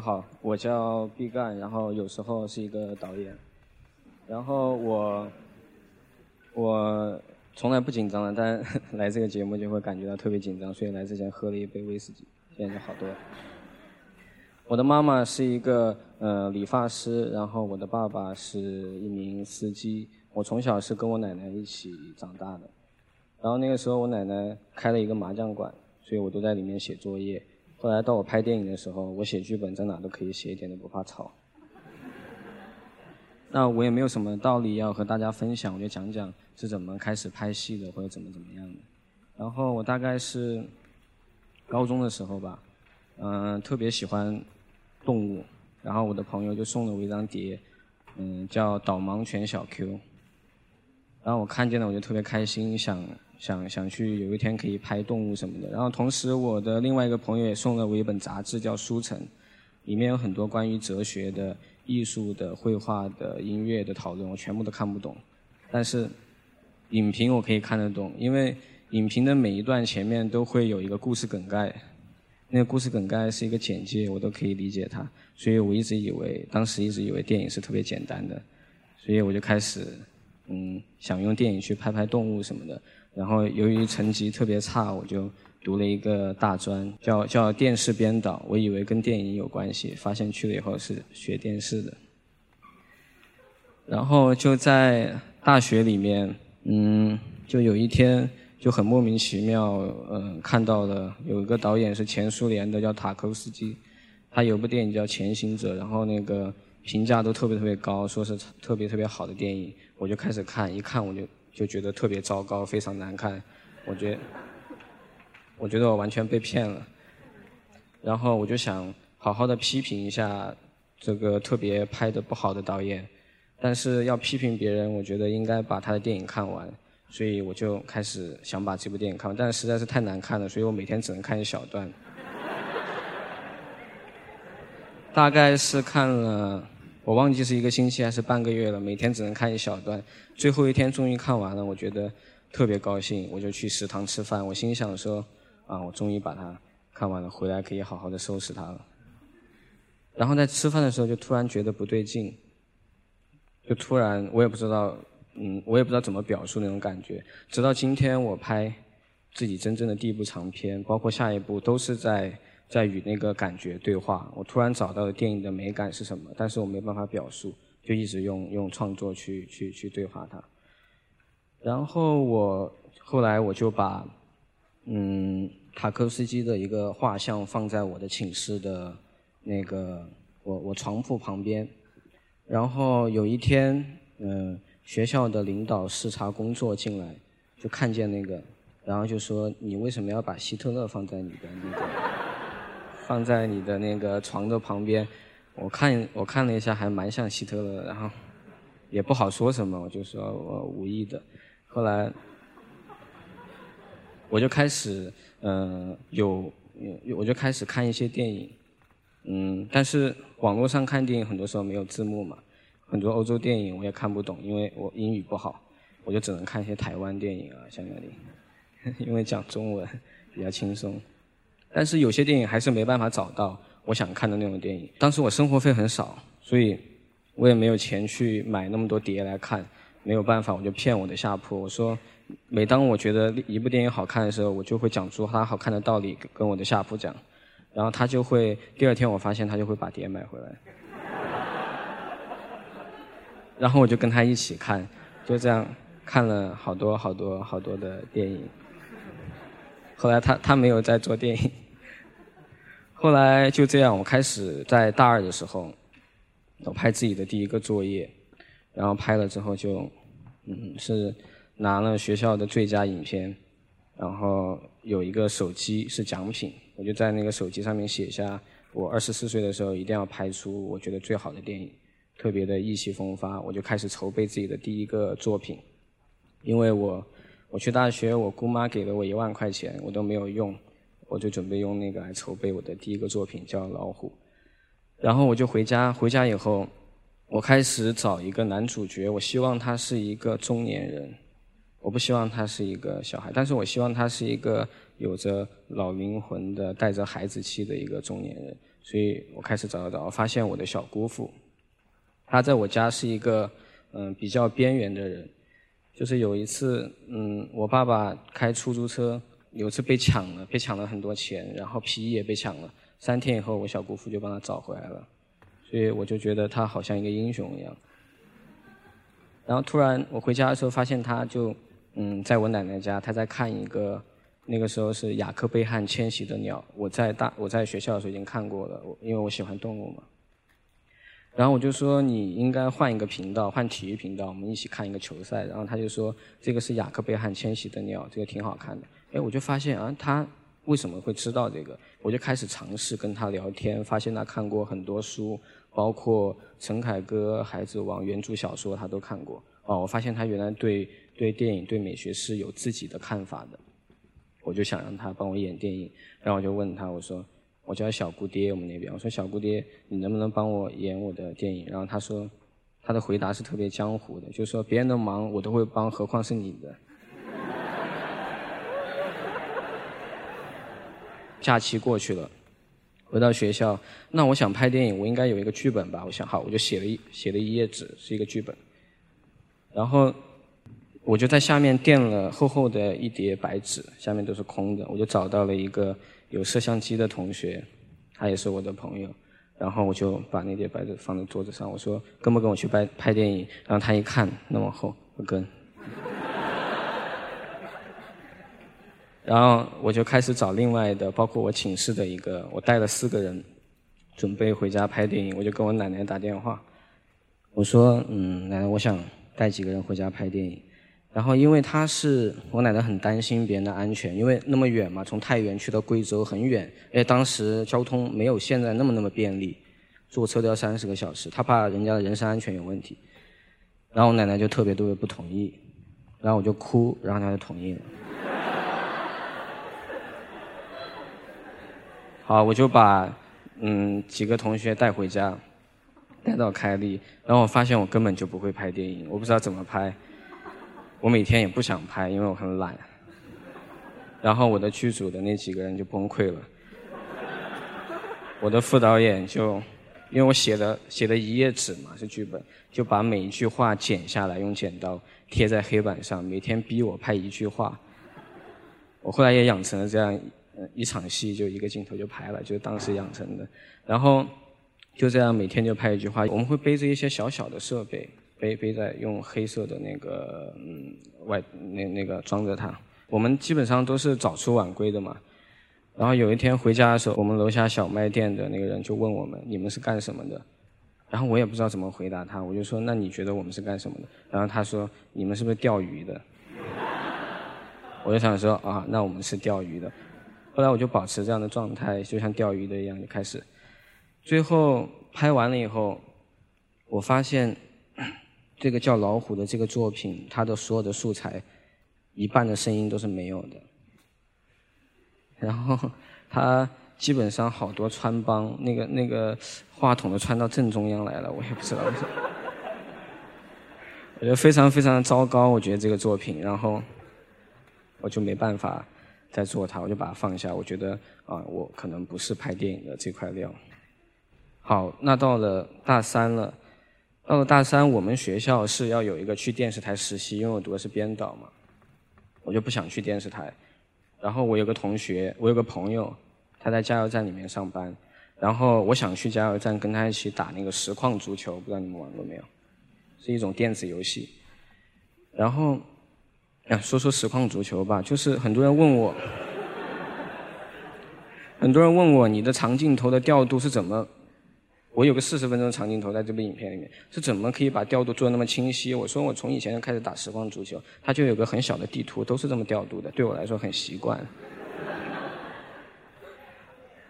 好，我叫毕赣，然后有时候是一个导演，然后我我从来不紧张的，但 来这个节目就会感觉到特别紧张，所以来之前喝了一杯威士忌，现在就好多了。我的妈妈是一个呃理发师，然后我的爸爸是一名司机，我从小是跟我奶奶一起长大的，然后那个时候我奶奶开了一个麻将馆，所以我都在里面写作业。后来到我拍电影的时候，我写剧本在哪都可以写，一点都不怕吵。那我也没有什么道理要和大家分享，我就讲讲是怎么开始拍戏的，或者怎么怎么样的。然后我大概是高中的时候吧，嗯，特别喜欢动物，然后我的朋友就送了我一张碟，嗯，叫《导盲犬小 Q》，然后我看见了，我就特别开心，想。想想去有一天可以拍动物什么的，然后同时我的另外一个朋友也送了我一本杂志叫《书城》，里面有很多关于哲学的、艺术的、绘画的、音乐的讨论，我全部都看不懂，但是影评我可以看得懂，因为影评的每一段前面都会有一个故事梗概，那个故事梗概是一个简介，我都可以理解它，所以我一直以为，当时一直以为电影是特别简单的，所以我就开始嗯想用电影去拍拍动物什么的。然后由于成绩特别差，我就读了一个大专，叫叫电视编导。我以为跟电影有关系，发现去了以后是学电视的。然后就在大学里面，嗯，就有一天就很莫名其妙，嗯，看到了有一个导演是前苏联的，叫塔科夫斯基，他有部电影叫《前行者》，然后那个评价都特别特别高，说是特别特别好的电影，我就开始看，一看我就。就觉得特别糟糕，非常难看。我觉，我觉得我完全被骗了。然后我就想好好的批评一下这个特别拍的不好的导演，但是要批评别人，我觉得应该把他的电影看完。所以我就开始想把这部电影看完，但是实在是太难看了，所以我每天只能看一小段。大概是看了。我忘记是一个星期还是半个月了，每天只能看一小段。最后一天终于看完了，我觉得特别高兴，我就去食堂吃饭。我心想说：“啊，我终于把它看完了，回来可以好好的收拾它了。”然后在吃饭的时候就突然觉得不对劲，就突然我也不知道，嗯，我也不知道怎么表述那种感觉。直到今天我拍自己真正的第一部长片，包括下一部都是在。在与那个感觉对话，我突然找到了电影的美感是什么，但是我没办法表述，就一直用用创作去去去对话它。然后我后来我就把嗯塔科夫斯基的一个画像放在我的寝室的那个我我床铺旁边，然后有一天嗯学校的领导视察工作进来，就看见那个，然后就说你为什么要把希特勒放在你的那个？放在你的那个床的旁边，我看我看了一下，还蛮像希特勒，然后也不好说什么，我就说我无意的。后来我就开始嗯有我就开始看一些电影，嗯，但是网络上看电影很多时候没有字幕嘛，很多欧洲电影我也看不懂，因为我英语不好，我就只能看一些台湾电影啊，像那里，因为讲中文比较轻松。但是有些电影还是没办法找到我想看的那种电影。当时我生活费很少，所以我也没有钱去买那么多碟来看，没有办法，我就骗我的下铺，我说，每当我觉得一部电影好看的时候，我就会讲出它好看的道理跟我的下铺讲，然后他就会第二天我发现他就会把碟买回来，然后我就跟他一起看，就这样看了好多好多好多的电影。后来他他没有在做电影，后来就这样，我开始在大二的时候，我拍自己的第一个作业，然后拍了之后就，嗯，是拿了学校的最佳影片，然后有一个手机是奖品，我就在那个手机上面写下我二十四岁的时候一定要拍出我觉得最好的电影，特别的意气风发，我就开始筹备自己的第一个作品，因为我。我去大学，我姑妈给了我一万块钱，我都没有用，我就准备用那个来筹备我的第一个作品，叫《老虎》。然后我就回家，回家以后，我开始找一个男主角，我希望他是一个中年人，我不希望他是一个小孩，但是我希望他是一个有着老灵魂的、带着孩子气的一个中年人。所以我开始找找找，发现我的小姑父，他在我家是一个嗯比较边缘的人。就是有一次，嗯，我爸爸开出租车，有一次被抢了，被抢了很多钱，然后皮衣也被抢了。三天以后，我小姑父就帮他找回来了，所以我就觉得他好像一个英雄一样。然后突然我回家的时候，发现他就嗯在我奶奶家，他在看一个那个时候是雅克贝汉迁徙的鸟。我在大我在学校的时候已经看过了，因为我喜欢动物嘛。然后我就说你应该换一个频道，换体育频道，我们一起看一个球赛。然后他就说这个是雅克贝汉迁徙的鸟，这个挺好看的。哎，我就发现啊，他为什么会知道这个？我就开始尝试跟他聊天，发现他看过很多书，包括陈凯歌《孩子王》原著小说他都看过。哦，我发现他原来对对电影、对美学是有自己的看法的。我就想让他帮我演电影，然后我就问他，我说。我叫小姑爹，我们那边我说小姑爹，你能不能帮我演我的电影？然后他说，他的回答是特别江湖的，就是说别人的忙我都会帮，何况是你的。假期过去了，回到学校，那我想拍电影，我应该有一个剧本吧？我想好，我就写了一写了一页纸，是一个剧本。然后我就在下面垫了厚厚的一叠白纸，下面都是空的，我就找到了一个。有摄像机的同学，他也是我的朋友，然后我就把那叠白纸放在桌子上，我说跟不跟我去拍拍电影？然后他一看那么厚，不跟。然后我就开始找另外的，包括我寝室的一个，我带了四个人，准备回家拍电影。我就跟我奶奶打电话，我说嗯，奶奶，我想带几个人回家拍电影。然后，因为他是我奶奶很担心别人的安全，因为那么远嘛，从太原去到贵州很远，而且当时交通没有现在那么那么便利，坐车都要三十个小时，他怕人家的人身安全有问题。然后我奶奶就特别特别不同意，然后我就哭，然后她就同意了。好，我就把嗯几个同学带回家，带到开利，然后我发现我根本就不会拍电影，我不知道怎么拍。我每天也不想拍，因为我很懒。然后我的剧组的那几个人就崩溃了。我的副导演就，因为我写的写的一页纸嘛是剧本，就把每一句话剪下来，用剪刀贴在黑板上，每天逼我拍一句话。我后来也养成了这样，一场戏就一个镜头就拍了，就当时养成的。然后就这样每天就拍一句话。我们会背着一些小小的设备。背背在用黑色的那个嗯外那那个装着它，我们基本上都是早出晚归的嘛。然后有一天回家的时候，我们楼下小卖店的那个人就问我们：“你们是干什么的？”然后我也不知道怎么回答他，我就说：“那你觉得我们是干什么的？”然后他说：“你们是不是钓鱼的？”我就想说：“啊，那我们是钓鱼的。”后来我就保持这样的状态，就像钓鱼的一样，就开始。最后拍完了以后，我发现。这个叫老虎的这个作品，它的所有的素材，一半的声音都是没有的。然后它基本上好多穿帮，那个那个话筒都穿到正中央来了，我也不知道为什么。我觉得非常非常的糟糕，我觉得这个作品，然后我就没办法再做它，我就把它放下。我觉得啊，我可能不是拍电影的这块料。好，那到了大三了。到了大三，我们学校是要有一个去电视台实习，因为我读的是编导嘛，我就不想去电视台。然后我有个同学，我有个朋友，他在加油站里面上班，然后我想去加油站跟他一起打那个实况足球，不知道你们玩过没有？是一种电子游戏。然后，啊，说说实况足球吧，就是很多人问我，很多人问我你的长镜头的调度是怎么？我有个四十分钟长镜头在这部影片里面，是怎么可以把调度做的那么清晰？我说我从以前就开始打实况足球，它就有个很小的地图，都是这么调度的，对我来说很习惯。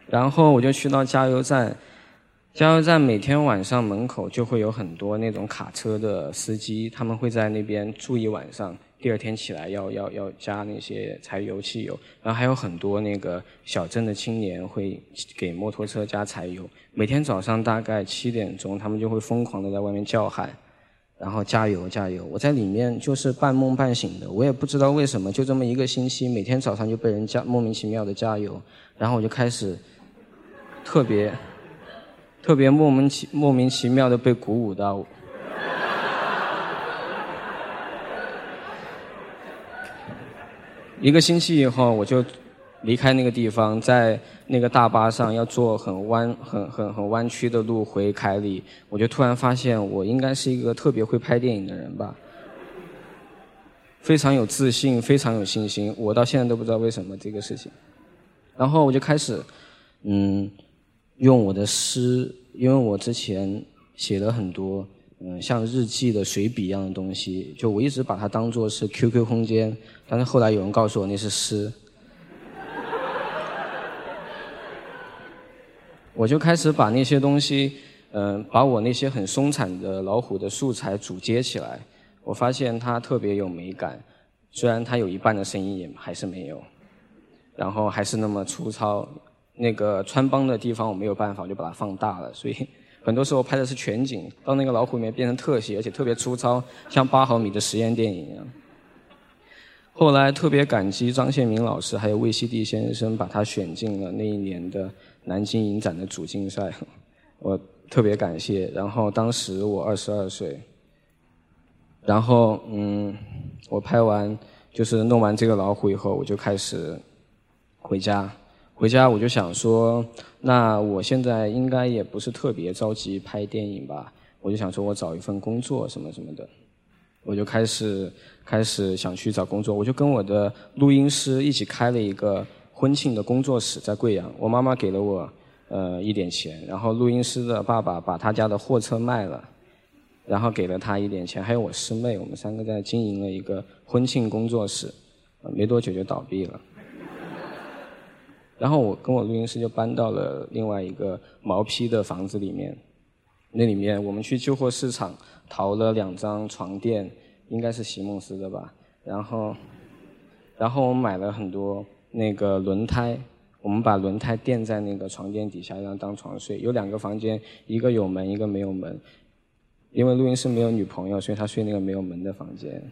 然后我就去到加油站，加油站每天晚上门口就会有很多那种卡车的司机，他们会在那边住一晚上。第二天起来要要要加那些柴油、汽油，然后还有很多那个小镇的青年会给摩托车加柴油。每天早上大概七点钟，他们就会疯狂的在外面叫喊，然后加油加油。我在里面就是半梦半醒的，我也不知道为什么，就这么一个星期，每天早上就被人加莫名其妙的加油，然后我就开始特别特别莫名其莫名其妙的被鼓舞到。一个星期以后，我就离开那个地方，在那个大巴上要坐很弯、很很很弯曲的路回凯里。我就突然发现，我应该是一个特别会拍电影的人吧，非常有自信，非常有信心。我到现在都不知道为什么这个事情。然后我就开始，嗯，用我的诗，因为我之前写了很多。嗯，像日记的随笔一样的东西，就我一直把它当做是 QQ 空间，但是后来有人告诉我那是诗，我就开始把那些东西，嗯，把我那些很松散的老虎的素材组接起来，我发现它特别有美感，虽然它有一半的声音也还是没有，然后还是那么粗糙，那个穿帮的地方我没有办法，我就把它放大了，所以。很多时候拍的是全景，到那个老虎里面变成特写，而且特别粗糙，像八毫米的实验电影一样。后来特别感激张献民老师还有魏西帝先生，把他选进了那一年的南京影展的主竞赛，我特别感谢。然后当时我二十二岁，然后嗯，我拍完就是弄完这个老虎以后，我就开始回家。回家我就想说，那我现在应该也不是特别着急拍电影吧？我就想说我找一份工作什么什么的，我就开始开始想去找工作。我就跟我的录音师一起开了一个婚庆的工作室在贵阳。我妈妈给了我呃一点钱，然后录音师的爸爸把他家的货车卖了，然后给了他一点钱，还有我师妹，我们三个在经营了一个婚庆工作室，没多久就倒闭了。然后我跟我录音师就搬到了另外一个毛坯的房子里面，那里面我们去旧货市场淘了两张床垫，应该是席梦思的吧。然后，然后我们买了很多那个轮胎，我们把轮胎垫在那个床垫底下，让当床睡。有两个房间，一个有门，一个没有门。因为录音师没有女朋友，所以他睡那个没有门的房间。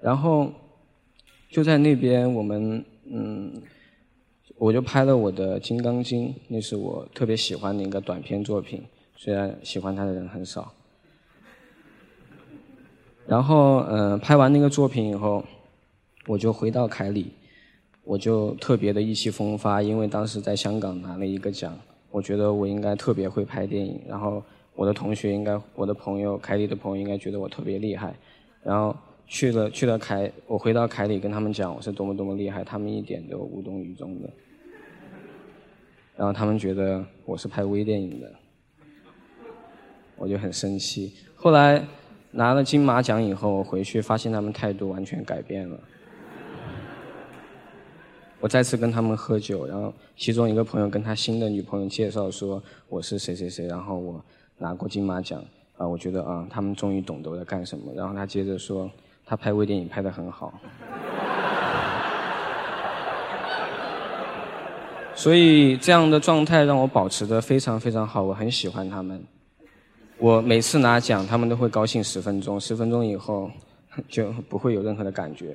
然后就在那边，我们嗯。我就拍了我的《金刚经》，那是我特别喜欢的一个短片作品，虽然喜欢它的人很少。然后，嗯，拍完那个作品以后，我就回到凯里，我就特别的意气风发，因为当时在香港拿了一个奖，我觉得我应该特别会拍电影，然后我的同学应该，我的朋友，凯里的朋友应该觉得我特别厉害，然后去了去了凯，我回到凯里跟他们讲我是多么多么厉害，他们一点都无动于衷的。然后他们觉得我是拍微电影的，我就很生气。后来拿了金马奖以后我回去，发现他们态度完全改变了。我再次跟他们喝酒，然后其中一个朋友跟他新的女朋友介绍说我是谁谁谁，然后我拿过金马奖啊，我觉得啊，他们终于懂得我在干什么。然后他接着说他拍微电影拍得很好。所以这样的状态让我保持的非常非常好，我很喜欢他们。我每次拿奖，他们都会高兴十分钟，十分钟以后 就不会有任何的感觉。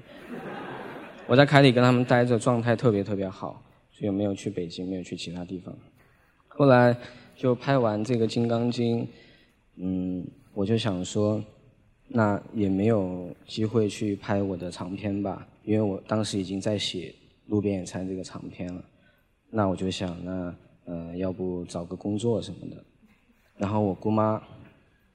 我在凯里跟他们待着，状态特别特别好，所以没有去北京，没有去其他地方。后来就拍完这个《金刚经》，嗯，我就想说，那也没有机会去拍我的长片吧，因为我当时已经在写《路边野餐》这个长片了。那我就想，那呃，要不找个工作什么的。然后我姑妈，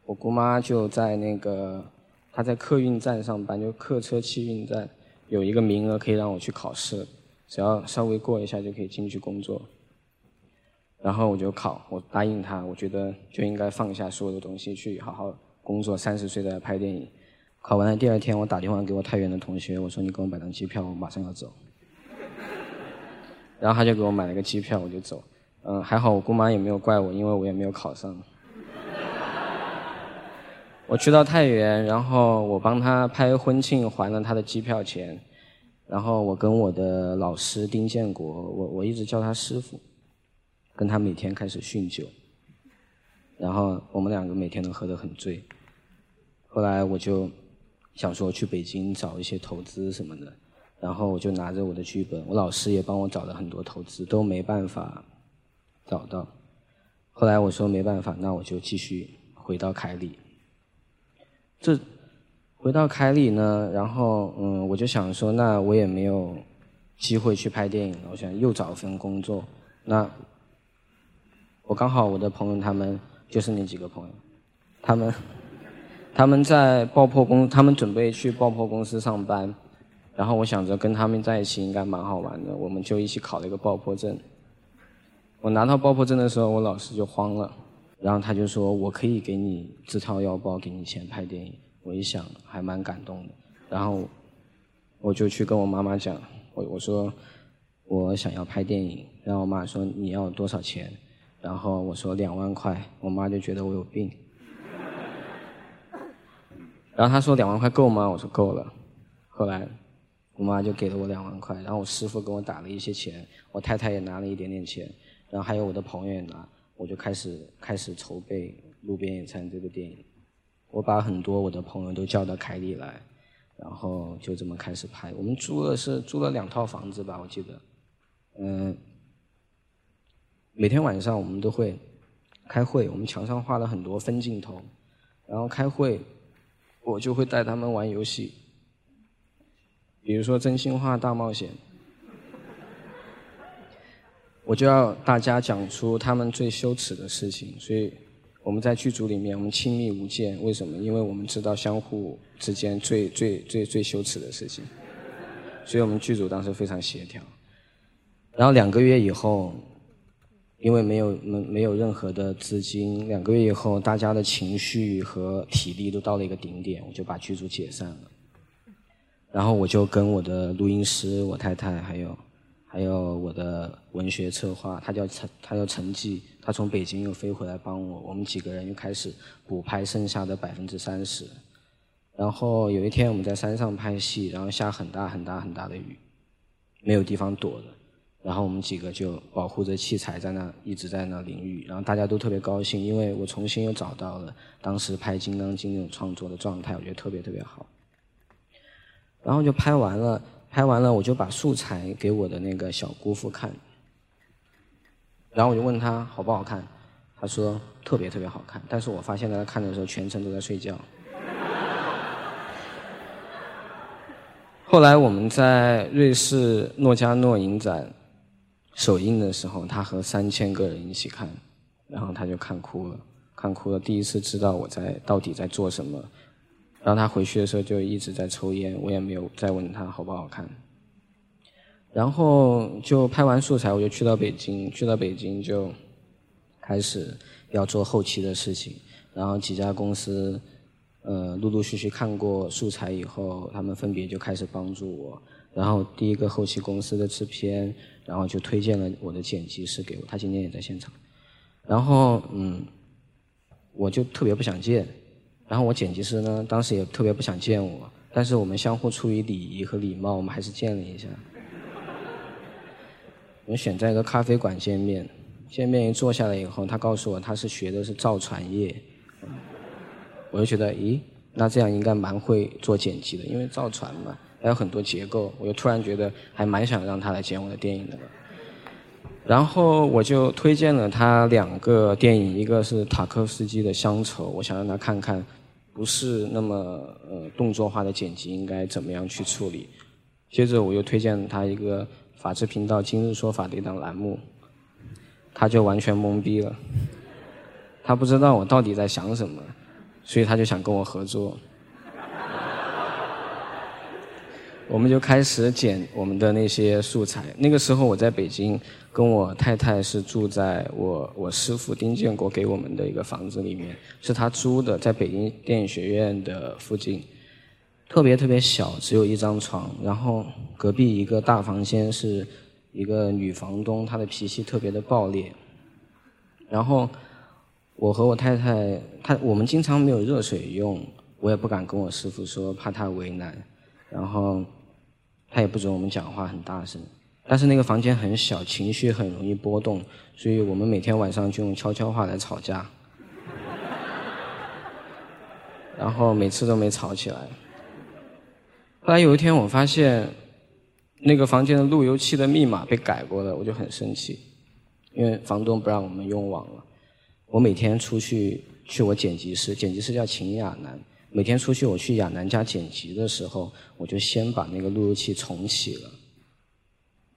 我姑妈就在那个，她在客运站上班，就客车汽运站，有一个名额可以让我去考试，只要稍微过一下就可以进去工作。然后我就考，我答应她，我觉得就应该放下所有的东西去好好工作。三十岁再拍电影，考完了第二天，我打电话给我太原的同学，我说你给我买张机票，我马上要走。然后他就给我买了个机票，我就走。嗯，还好我姑妈也没有怪我，因为我也没有考上。我去到太原，然后我帮他拍婚庆，还了他的机票钱。然后我跟我的老师丁建国，我我一直叫他师傅，跟他每天开始酗酒。然后我们两个每天都喝得很醉。后来我就想说去北京找一些投资什么的。然后我就拿着我的剧本，我老师也帮我找了很多投资，都没办法找到。后来我说没办法，那我就继续回到凯里。这回到凯里呢，然后嗯，我就想说，那我也没有机会去拍电影了，我想又找份工作。那我刚好我的朋友他们就是那几个朋友，他们他们在爆破公，他们准备去爆破公司上班，然后我想着跟他们在一起应该蛮好玩的，我们就一起考了一个爆破证。我拿到爆破证的时候，我老师就慌了，然后他就说我可以给你自掏腰包给你钱拍电影。我一想还蛮感动的，然后我就去跟我妈妈讲，我我说我想要拍电影。然后我妈说你要多少钱？然后我说两万块，我妈就觉得我有病。然后她说两万块够吗？我说够了。后来我妈就给了我两万块，然后我师傅给我打了一些钱，我太太也拿了一点点钱，然后还有我的朋友也拿，我就开始开始筹备《路边野餐》这个电影。我把很多我的朋友都叫到凯里来，然后就这么开始拍。我们租了是租了两套房子吧，我记得，嗯。每天晚上我们都会开会，我们墙上画了很多分镜头，然后开会，我就会带他们玩游戏，比如说真心话大冒险，我就要大家讲出他们最羞耻的事情，所以我们在剧组里面我们亲密无间，为什么？因为我们知道相互之间最最最最羞耻的事情，所以我们剧组当时非常协调，然后两个月以后。因为没有没没有任何的资金，两个月以后，大家的情绪和体力都到了一个顶点，我就把剧组解散了。然后我就跟我的录音师、我太太，还有还有我的文学策划，他叫陈，他叫陈记，他从北京又飞回来帮我，我们几个人又开始补拍剩下的百分之三十。然后有一天我们在山上拍戏，然后下很大很大很大的雨，没有地方躲的。然后我们几个就保护着器材在那一直在那淋雨，然后大家都特别高兴，因为我重新又找到了当时拍《金刚经》那种创作的状态，我觉得特别特别好。然后就拍完了，拍完了我就把素材给我的那个小姑父看，然后我就问他好不好看，他说特别特别好看，但是我发现他看的时候全程都在睡觉。后来我们在瑞士诺加诺影展。首映的时候，他和三千个人一起看，然后他就看哭了，看哭了。第一次知道我在到底在做什么。然后他回去的时候就一直在抽烟，我也没有再问他好不好看。然后就拍完素材，我就去到北京，去到北京就开始要做后期的事情。然后几家公司，呃，陆陆续续看过素材以后，他们分别就开始帮助我。然后第一个后期公司的制片。然后就推荐了我的剪辑师给我，他今天也在现场。然后嗯，我就特别不想见。然后我剪辑师呢，当时也特别不想见我。但是我们相互出于礼仪和礼貌，我们还是见了一下。我们选在一个咖啡馆见面，见面一坐下来以后，他告诉我他是学的是造船业。我就觉得，咦，那这样应该蛮会做剪辑的，因为造船嘛。还有很多结构，我就突然觉得还蛮想让他来剪我的电影的。然后我就推荐了他两个电影，一个是塔科夫斯基的《乡愁》，我想让他看看，不是那么呃动作化的剪辑应该怎么样去处理。接着我又推荐他一个法制频道《今日说法》的一档栏目，他就完全懵逼了，他不知道我到底在想什么，所以他就想跟我合作。我们就开始剪我们的那些素材。那个时候我在北京，跟我太太是住在我我师傅丁建国给我们的一个房子里面，是他租的，在北京电影学院的附近，特别特别小，只有一张床。然后隔壁一个大房间是一个女房东，她的脾气特别的暴烈。然后我和我太太，她我们经常没有热水用，我也不敢跟我师傅说，怕他为难。然后。他也不准我们讲话很大声，但是那个房间很小，情绪很容易波动，所以我们每天晚上就用悄悄话来吵架，然后每次都没吵起来。后来有一天我发现，那个房间的路由器的密码被改过了，我就很生气，因为房东不让我们用网了。我每天出去去我剪辑室，剪辑室叫秦亚楠。每天出去我去亚楠家剪辑的时候，我就先把那个路由器重启了。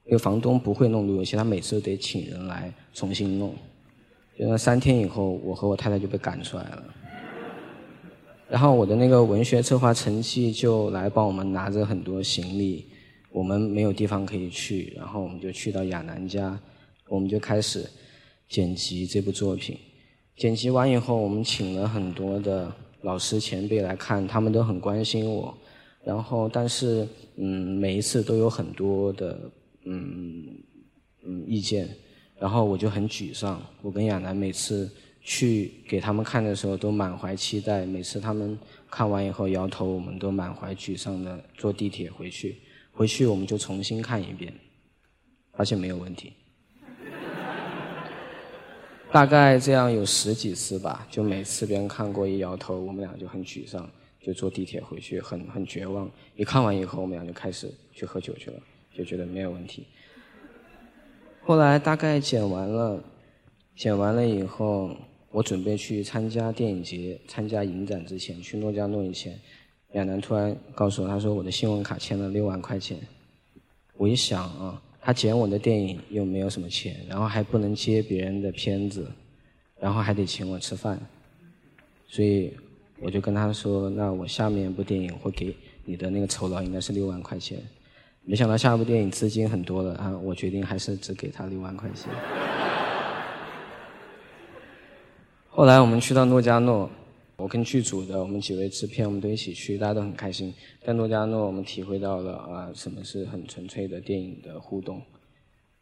因为房东不会弄路由器，他每次都得请人来重新弄。就那三天以后，我和我太太就被赶出来了。然后我的那个文学策划陈记就来帮我们拿着很多行李，我们没有地方可以去，然后我们就去到亚楠家，我们就开始剪辑这部作品。剪辑完以后，我们请了很多的老师前辈来看，他们都很关心我。然后，但是嗯，每一次都有很多的嗯嗯意见，然后我就很沮丧。我跟亚楠每次。去给他们看的时候都满怀期待，每次他们看完以后摇头，我们都满怀沮丧的坐地铁回去。回去我们就重新看一遍，发现没有问题。大概这样有十几次吧，就每次别人看过一摇头，我们俩就很沮丧，就坐地铁回去，很很绝望。一看完以后，我们俩就开始去喝酒去了，就觉得没有问题。后来大概剪完了，剪完了以后。我准备去参加电影节、参加影展之前，去诺加诺以前，亚楠突然告诉我，他说我的信用卡欠了六万块钱。我一想啊，他剪我的电影又没有什么钱，然后还不能接别人的片子，然后还得请我吃饭，所以我就跟他说，那我下面一部电影会给你的那个酬劳应该是六万块钱。没想到下一部电影资金很多了啊，我决定还是只给他六万块钱。后来我们去到诺加诺，我跟剧组的我们几位制片，我们都一起去，大家都很开心。在诺加诺，我们体会到了啊，什么是很纯粹的电影的互动。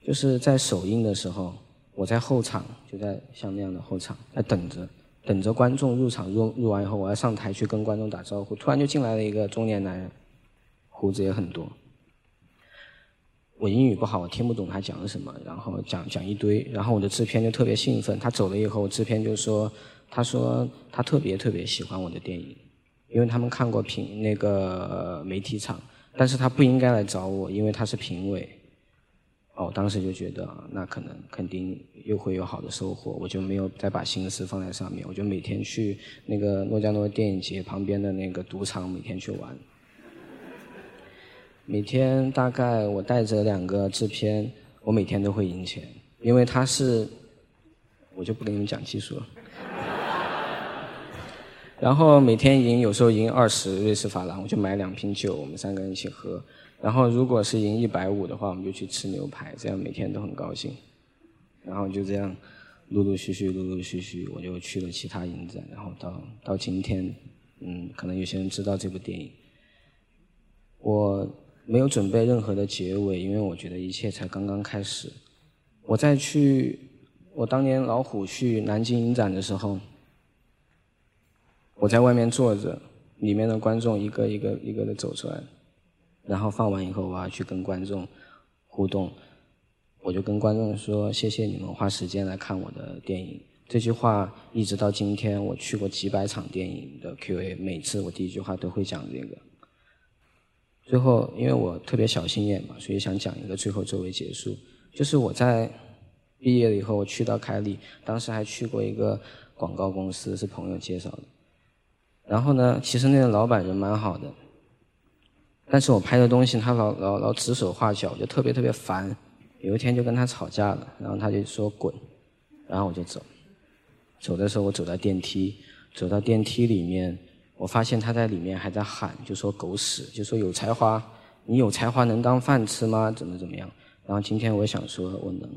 就是在首映的时候，我在后场，就在像那样的后场，在等着，等着观众入场入入完以后，我要上台去跟观众打招呼。突然就进来了一个中年男人，胡子也很多。我英语不好，我听不懂他讲了什么，然后讲讲一堆，然后我的制片就特别兴奋。他走了以后，制片就说：“他说他特别特别喜欢我的电影，因为他们看过评那个媒体场，但是他不应该来找我，因为他是评委。”哦，我当时就觉得那可能肯定又会有好的收获，我就没有再把心思放在上面，我就每天去那个诺加诺电影节旁边的那个赌场每天去玩。每天大概我带着两个制片，我每天都会赢钱，因为他是，我就不跟你们讲技术了。然后每天赢，有时候赢二十瑞士法郎，我就买两瓶酒，我们三个人一起喝。然后如果是赢一百五的话，我们就去吃牛排，这样每天都很高兴。然后就这样，陆陆续续，陆陆续续，我就去了其他影展，然后到到今天，嗯，可能有些人知道这部电影，我。没有准备任何的结尾，因为我觉得一切才刚刚开始。我在去，我当年老虎去南京影展的时候，我在外面坐着，里面的观众一个一个一个的走出来，然后放完以后，我要去跟观众互动，我就跟观众说：“谢谢你们花时间来看我的电影。”这句话一直到今天，我去过几百场电影的 Q&A，每次我第一句话都会讲这个。最后，因为我特别小心眼嘛，所以想讲一个最后作为结束。就是我在毕业了以后，我去到凯里，当时还去过一个广告公司，是朋友介绍的。然后呢，其实那个老板人蛮好的，但是我拍的东西他老老老指手画脚，就特别特别烦。有一天就跟他吵架了，然后他就说滚，然后我就走。走的时候我走到电梯，走到电梯里面。我发现他在里面还在喊，就说狗屎，就说有才华，你有才华能当饭吃吗？怎么怎么样？然后今天我想说，我能。